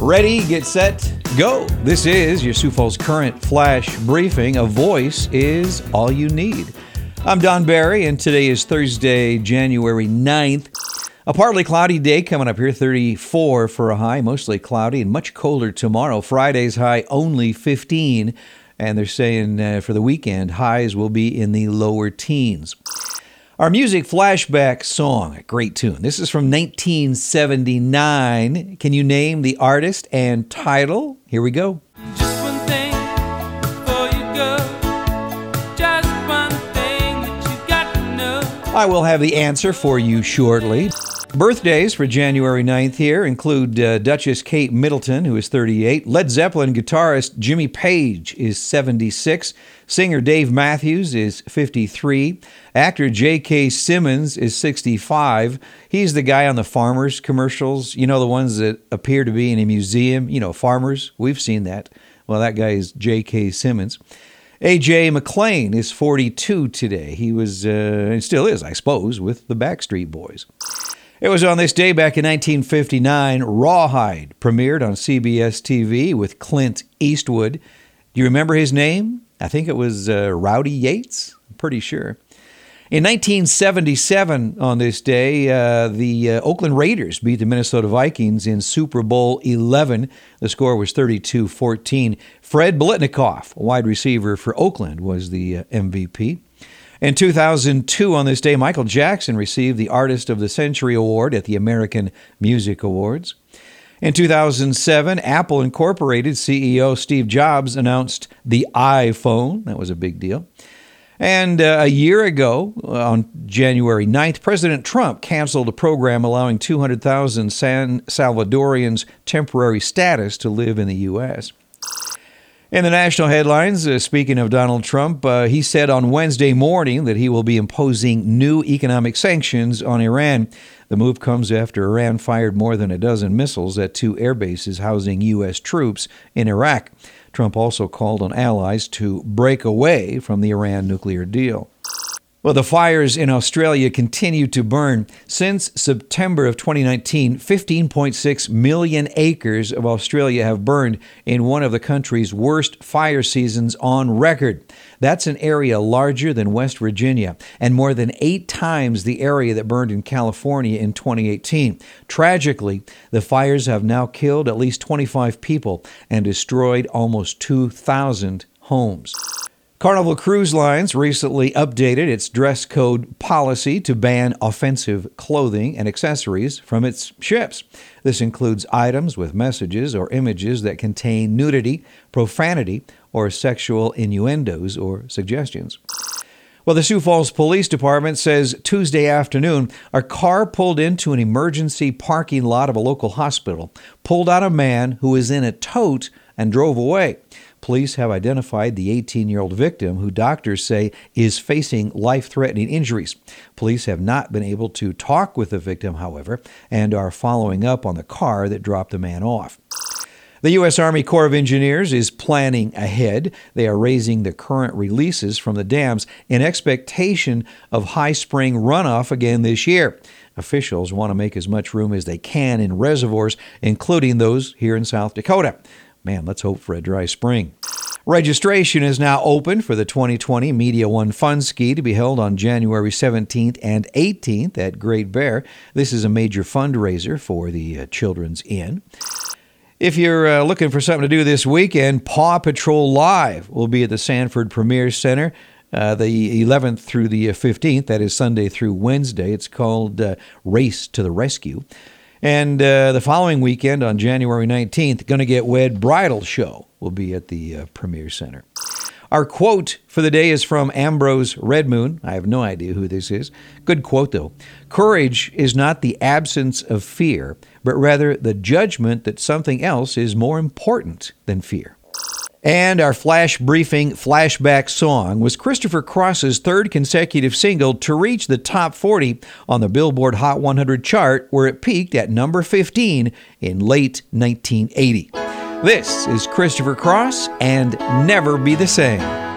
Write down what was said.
Ready, get set, go. This is your Sioux Falls Current Flash Briefing. A voice is all you need. I'm Don Barry, and today is Thursday, January 9th. A partly cloudy day coming up here, 34 for a high, mostly cloudy, and much colder tomorrow. Friday's high only 15, and they're saying uh, for the weekend, highs will be in the lower teens. Our music flashback song, a great tune. This is from 1979. Can you name the artist and title? Here we go. Just one thing before you go. Just one thing that you got to know. I will have the answer for you shortly. Birthdays for January 9th here include uh, Duchess Kate Middleton, who is 38, Led Zeppelin guitarist Jimmy Page is 76, singer Dave Matthews is 53, actor J.K. Simmons is 65. He's the guy on the farmers commercials, you know, the ones that appear to be in a museum, you know, farmers. We've seen that. Well, that guy is J.K. Simmons. AJ McLean is 42 today. He was, uh, and still is, I suppose, with the Backstreet Boys. It was on this day back in 1959, Rawhide premiered on CBS TV with Clint Eastwood. Do you remember his name? I think it was uh, Rowdy Yates. I'm pretty sure. In 1977, on this day, uh, the uh, Oakland Raiders beat the Minnesota Vikings in Super Bowl 11. The score was 32 14. Fred Biletnikoff, wide receiver for Oakland, was the uh, MVP. In 2002, on this day, Michael Jackson received the Artist of the Century Award at the American Music Awards. In 2007, Apple Incorporated CEO Steve Jobs announced the iPhone. That was a big deal. And uh, a year ago, on January 9th, President Trump canceled a program allowing 200,000 San Salvadorians temporary status to live in the U.S. In the national headlines, uh, speaking of Donald Trump, uh, he said on Wednesday morning that he will be imposing new economic sanctions on Iran. The move comes after Iran fired more than a dozen missiles at two air bases housing U.S. troops in Iraq. Trump also called on allies to break away from the Iran nuclear deal. Well, the fires in Australia continue to burn. Since September of 2019, 15.6 million acres of Australia have burned in one of the country's worst fire seasons on record. That's an area larger than West Virginia and more than eight times the area that burned in California in 2018. Tragically, the fires have now killed at least 25 people and destroyed almost 2,000 homes. Carnival Cruise Lines recently updated its dress code policy to ban offensive clothing and accessories from its ships. This includes items with messages or images that contain nudity, profanity, or sexual innuendos or suggestions. Well, the Sioux Falls Police Department says Tuesday afternoon, a car pulled into an emergency parking lot of a local hospital, pulled out a man who was in a tote, and drove away. Police have identified the 18 year old victim, who doctors say is facing life threatening injuries. Police have not been able to talk with the victim, however, and are following up on the car that dropped the man off. The U.S. Army Corps of Engineers is planning ahead. They are raising the current releases from the dams in expectation of high spring runoff again this year. Officials want to make as much room as they can in reservoirs, including those here in South Dakota. Man, let's hope for a dry spring. Registration is now open for the 2020 Media One Fun Ski to be held on January 17th and 18th at Great Bear. This is a major fundraiser for the uh, Children's Inn. If you're uh, looking for something to do this weekend, Paw Patrol Live will be at the Sanford Premier Center. Uh, the 11th through the 15th, that is Sunday through Wednesday. It's called uh, Race to the Rescue. And uh, the following weekend on January 19th, Gonna Get Wed Bridal Show will be at the uh, Premier Center. Our quote for the day is from Ambrose Redmoon. I have no idea who this is. Good quote, though. Courage is not the absence of fear, but rather the judgment that something else is more important than fear. And our flash briefing flashback song was Christopher Cross's third consecutive single to reach the top 40 on the Billboard Hot 100 chart, where it peaked at number 15 in late 1980. This is Christopher Cross and Never Be the Same.